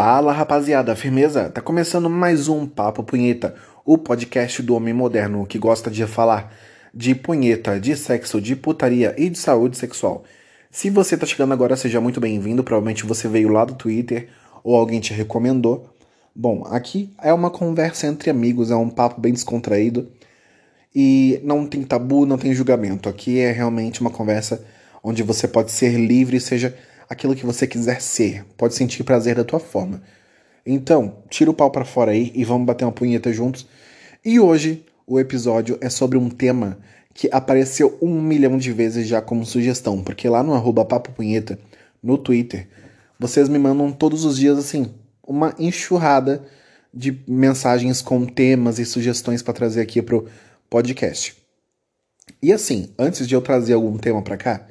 Fala rapaziada, firmeza? Tá começando mais um Papo Punheta, o podcast do homem moderno que gosta de falar de punheta, de sexo, de putaria e de saúde sexual. Se você tá chegando agora, seja muito bem-vindo. Provavelmente você veio lá do Twitter ou alguém te recomendou. Bom, aqui é uma conversa entre amigos, é um papo bem descontraído e não tem tabu, não tem julgamento. Aqui é realmente uma conversa onde você pode ser livre, seja aquilo que você quiser ser, pode sentir prazer da tua forma. Então, tira o pau para fora aí e vamos bater uma punheta juntos. E hoje o episódio é sobre um tema que apareceu um milhão de vezes já como sugestão, porque lá no arroba Papo Punheta, no Twitter, vocês me mandam todos os dias assim, uma enxurrada de mensagens com temas e sugestões para trazer aqui pro podcast. E assim, antes de eu trazer algum tema para cá,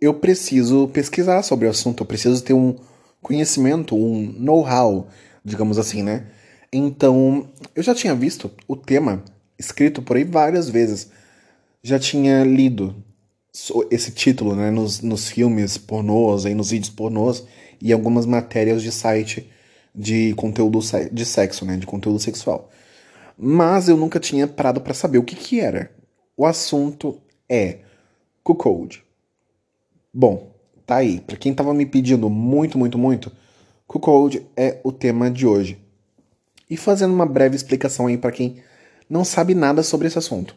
eu preciso pesquisar sobre o assunto, eu preciso ter um conhecimento, um know-how, digamos assim, né? Então, eu já tinha visto o tema escrito por aí várias vezes. Já tinha lido esse título, né, nos, nos filmes pornôs, aí nos vídeos pornôs e algumas matérias de site de conteúdo de sexo, né, de conteúdo sexual. Mas eu nunca tinha parado para saber o que que era. O assunto é cuckold. Bom, tá aí. Para quem tava me pedindo muito, muito, muito, Cuckold é o tema de hoje. E fazendo uma breve explicação aí para quem não sabe nada sobre esse assunto.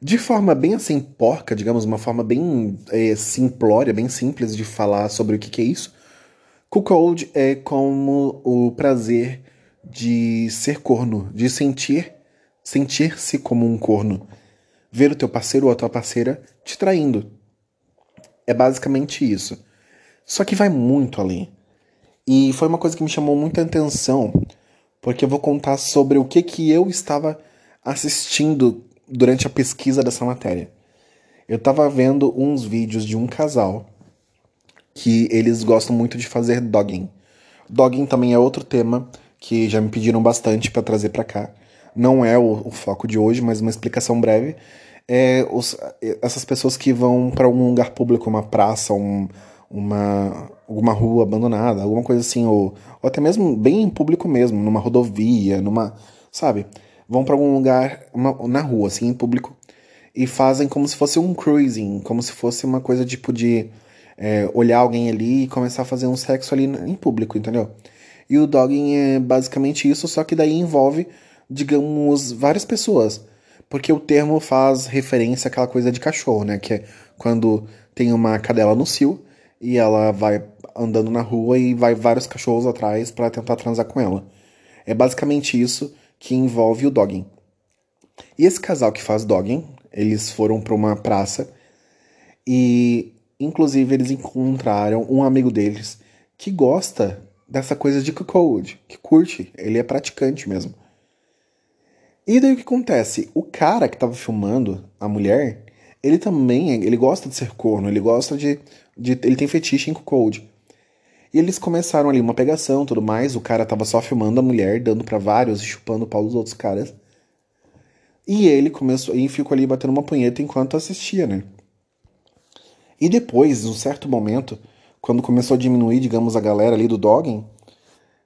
De forma bem assim porca, digamos, uma forma bem é, simplória, bem simples de falar sobre o que, que é isso. Cuckold é como o prazer de ser corno, de sentir sentir-se como um corno, ver o teu parceiro ou a tua parceira te traindo, é basicamente isso. Só que vai muito além. E foi uma coisa que me chamou muita atenção, porque eu vou contar sobre o que, que eu estava assistindo durante a pesquisa dessa matéria. Eu estava vendo uns vídeos de um casal que eles gostam muito de fazer dogging. Dogging também é outro tema que já me pediram bastante para trazer para cá. Não é o, o, foco de hoje, mas uma explicação breve é os, essas pessoas que vão para algum lugar público, uma praça, um, uma, alguma rua abandonada, alguma coisa assim, ou, ou até mesmo bem em público mesmo, numa rodovia, numa. Sabe? Vão para algum lugar uma, na rua, assim, em público, e fazem como se fosse um cruising, como se fosse uma coisa tipo de é, olhar alguém ali e começar a fazer um sexo ali em público, entendeu? E o dogging é basicamente isso, só que daí envolve, digamos, várias pessoas porque o termo faz referência àquela coisa de cachorro, né? Que é quando tem uma cadela no cio e ela vai andando na rua e vai vários cachorros atrás para tentar transar com ela. É basicamente isso que envolve o dogging. E esse casal que faz dogging, eles foram para uma praça e inclusive eles encontraram um amigo deles que gosta dessa coisa de code, que curte, ele é praticante mesmo. E daí o que acontece? O cara que tava filmando a mulher, ele também, ele gosta de ser corno, ele gosta de, de ele tem fetiche em code. E eles começaram ali uma pegação, tudo mais, o cara tava só filmando a mulher, dando para vários e chupando o pau dos outros caras. E ele começou, e ficou ali batendo uma punheta enquanto assistia, né? E depois, um certo momento, quando começou a diminuir, digamos, a galera ali do dogging,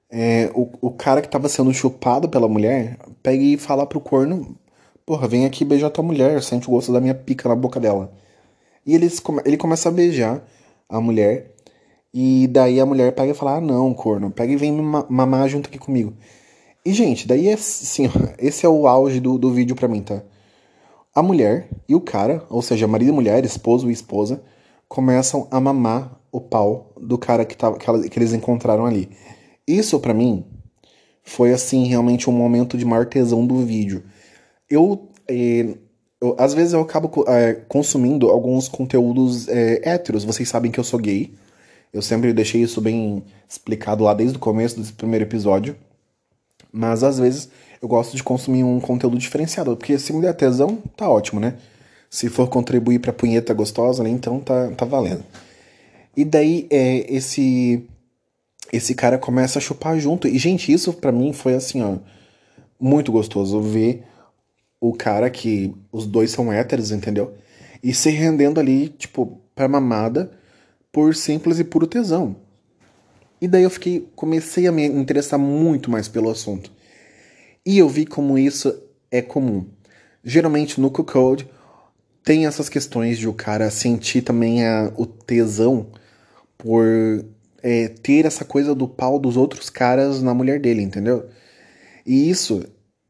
é, o, o cara que tava sendo chupado pela mulher pega e fala pro corno: Porra, vem aqui beijar tua mulher, sente o gosto da minha pica na boca dela. E eles, ele começa a beijar a mulher. E daí a mulher pega e fala: Ah, não, corno, pega e vem mamar junto aqui comigo. E, gente, daí é assim, esse é o auge do, do vídeo pra mim, tá? A mulher e o cara, ou seja, marido e mulher, esposo e esposa, começam a mamar o pau do cara que, tava, que, que eles encontraram ali. Isso para mim foi assim realmente um momento de maior tesão do vídeo. Eu, é, eu às vezes eu acabo é, consumindo alguns conteúdos é, héteros. Vocês sabem que eu sou gay. Eu sempre deixei isso bem explicado lá desde o começo desse primeiro episódio. Mas às vezes eu gosto de consumir um conteúdo diferenciado, porque se me der tesão, tá ótimo, né? Se for contribuir pra punheta gostosa, né, então tá, tá valendo. E daí, é, esse esse cara começa a chupar junto. E, gente, isso para mim foi assim, ó, muito gostoso ver o cara que os dois são héteros, entendeu? E se rendendo ali, tipo, pra mamada, por simples e puro tesão. E daí eu fiquei, comecei a me interessar muito mais pelo assunto. E eu vi como isso é comum. Geralmente no Code tem essas questões de o cara sentir também a, o tesão por é, ter essa coisa do pau dos outros caras na mulher dele, entendeu? E isso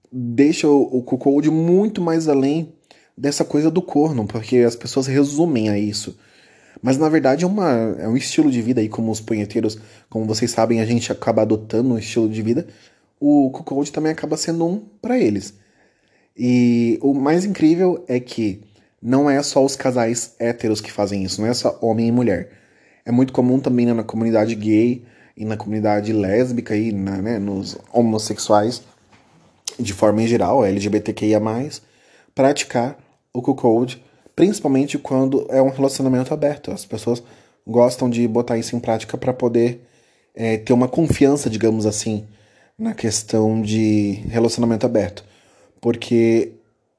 deixa o, o Code muito mais além dessa coisa do corno, porque as pessoas resumem a isso. Mas na verdade é, uma, é um estilo de vida aí, como os punheteiros, como vocês sabem, a gente acaba adotando um estilo de vida. O cuckold também acaba sendo um para eles. E o mais incrível é que não é só os casais héteros que fazem isso, não é só homem e mulher. É muito comum também na comunidade gay e na comunidade lésbica e na, né, nos homossexuais, de forma em geral, LGBTQIA+, praticar o cuckold principalmente quando é um relacionamento aberto. As pessoas gostam de botar isso em prática para poder é, ter uma confiança, digamos assim, na questão de relacionamento aberto. Porque,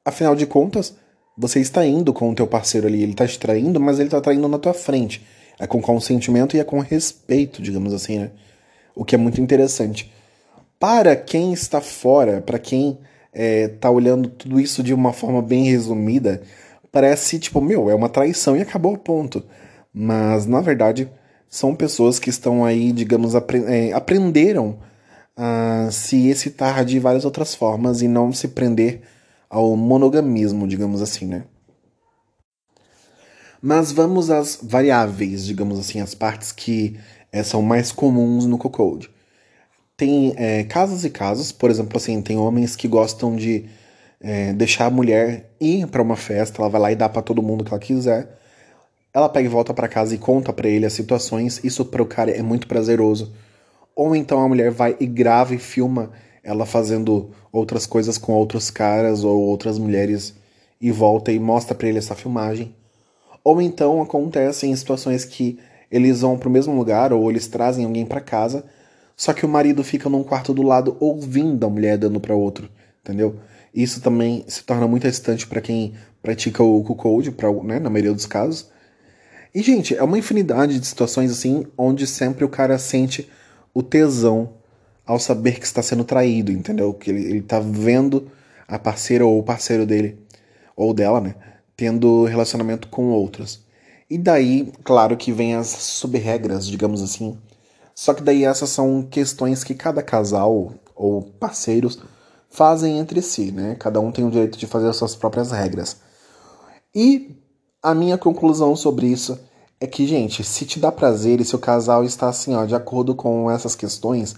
afinal de contas, você está indo com o teu parceiro ali, ele está te traindo, mas ele está traindo na tua frente. É com consentimento e é com respeito, digamos assim, né? O que é muito interessante. Para quem está fora, para quem está é, olhando tudo isso de uma forma bem resumida, parece tipo, meu, é uma traição e acabou o ponto. Mas, na verdade, são pessoas que estão aí, digamos, apre é, aprenderam a se excitar de várias outras formas e não se prender ao monogamismo, digamos assim, né? Mas vamos às variáveis, digamos assim, as partes que é, são mais comuns no cocode. Tem é, casos e casos, por exemplo, assim, tem homens que gostam de é, deixar a mulher ir para uma festa, ela vai lá e dá para todo mundo que ela quiser. Ela pega e volta para casa e conta para ele as situações. Isso para o cara é muito prazeroso. Ou então a mulher vai e grava e filma ela fazendo outras coisas com outros caras ou outras mulheres e volta e mostra para ele essa filmagem. Ou então acontecem situações que eles vão para o mesmo lugar ou eles trazem alguém para casa, só que o marido fica num quarto do lado ouvindo a mulher dando para outro, entendeu? Isso também se torna muito excitante para quem pratica o code, né, na maioria dos casos. E, gente, é uma infinidade de situações assim onde sempre o cara sente o tesão ao saber que está sendo traído, entendeu? Que ele, ele tá vendo a parceira ou o parceiro dele, ou dela, né, tendo relacionamento com outros. E daí, claro que vem as sub-regras, digamos assim. Só que daí essas são questões que cada casal ou parceiros fazem entre si, né? Cada um tem o direito de fazer as suas próprias regras. E a minha conclusão sobre isso é que, gente, se te dá prazer e se o casal está assim, ó, de acordo com essas questões,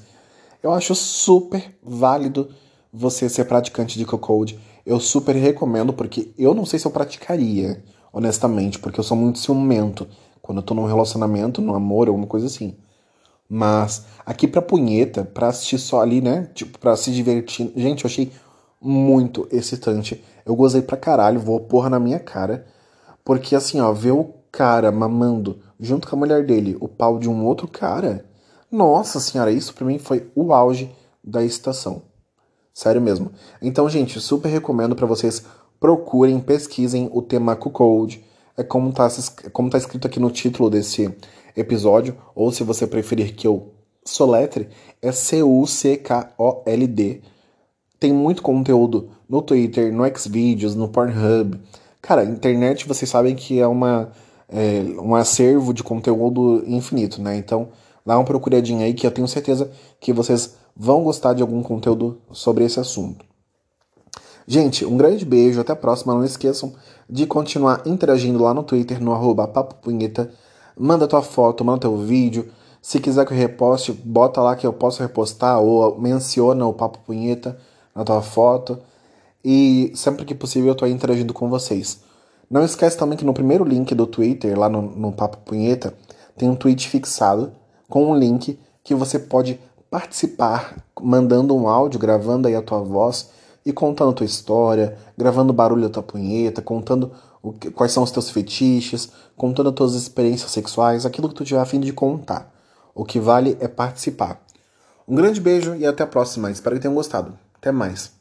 eu acho super válido você ser praticante de cocode. Eu super recomendo, porque eu não sei se eu praticaria, honestamente, porque eu sou muito ciumento quando eu tô num relacionamento, num amor, alguma coisa assim. Mas aqui pra punheta, pra assistir só ali, né? Tipo, pra se divertir. Gente, eu achei muito excitante. Eu gozei pra caralho, vou porra na minha cara. Porque assim, ó, ver o cara mamando junto com a mulher dele o pau de um outro cara. Nossa senhora, isso pra mim foi o auge da excitação. Sério mesmo. Então, gente, super recomendo para vocês procurem, pesquisem o tema Code. É como tá, como tá escrito aqui no título desse episódio, ou se você preferir que eu soletre, é C-U-C-K-O-L-D. Tem muito conteúdo no Twitter, no Xvideos, no Pornhub. Cara, internet vocês sabem que é, uma, é um acervo de conteúdo infinito, né? Então, dá uma procuradinha aí que eu tenho certeza que vocês vão gostar de algum conteúdo sobre esse assunto. Gente, um grande beijo, até a próxima. Não esqueçam de continuar interagindo lá no Twitter, no arroba Papo Punheta manda tua foto, manda teu vídeo. Se quiser que eu reposte, bota lá que eu posso repostar ou menciona o Papo Punheta na tua foto. E sempre que possível eu tô interagindo com vocês. Não esquece também que no primeiro link do Twitter, lá no, no Papo Punheta, tem um tweet fixado com um link que você pode participar mandando um áudio, gravando aí a tua voz e contando a tua história, gravando o barulho da tua punheta, contando o que, quais são os teus fetiches, contando as tuas experiências sexuais, aquilo que tu tiver a fim de contar. O que vale é participar. Um grande beijo e até a próxima. Espero que tenham gostado. Até mais.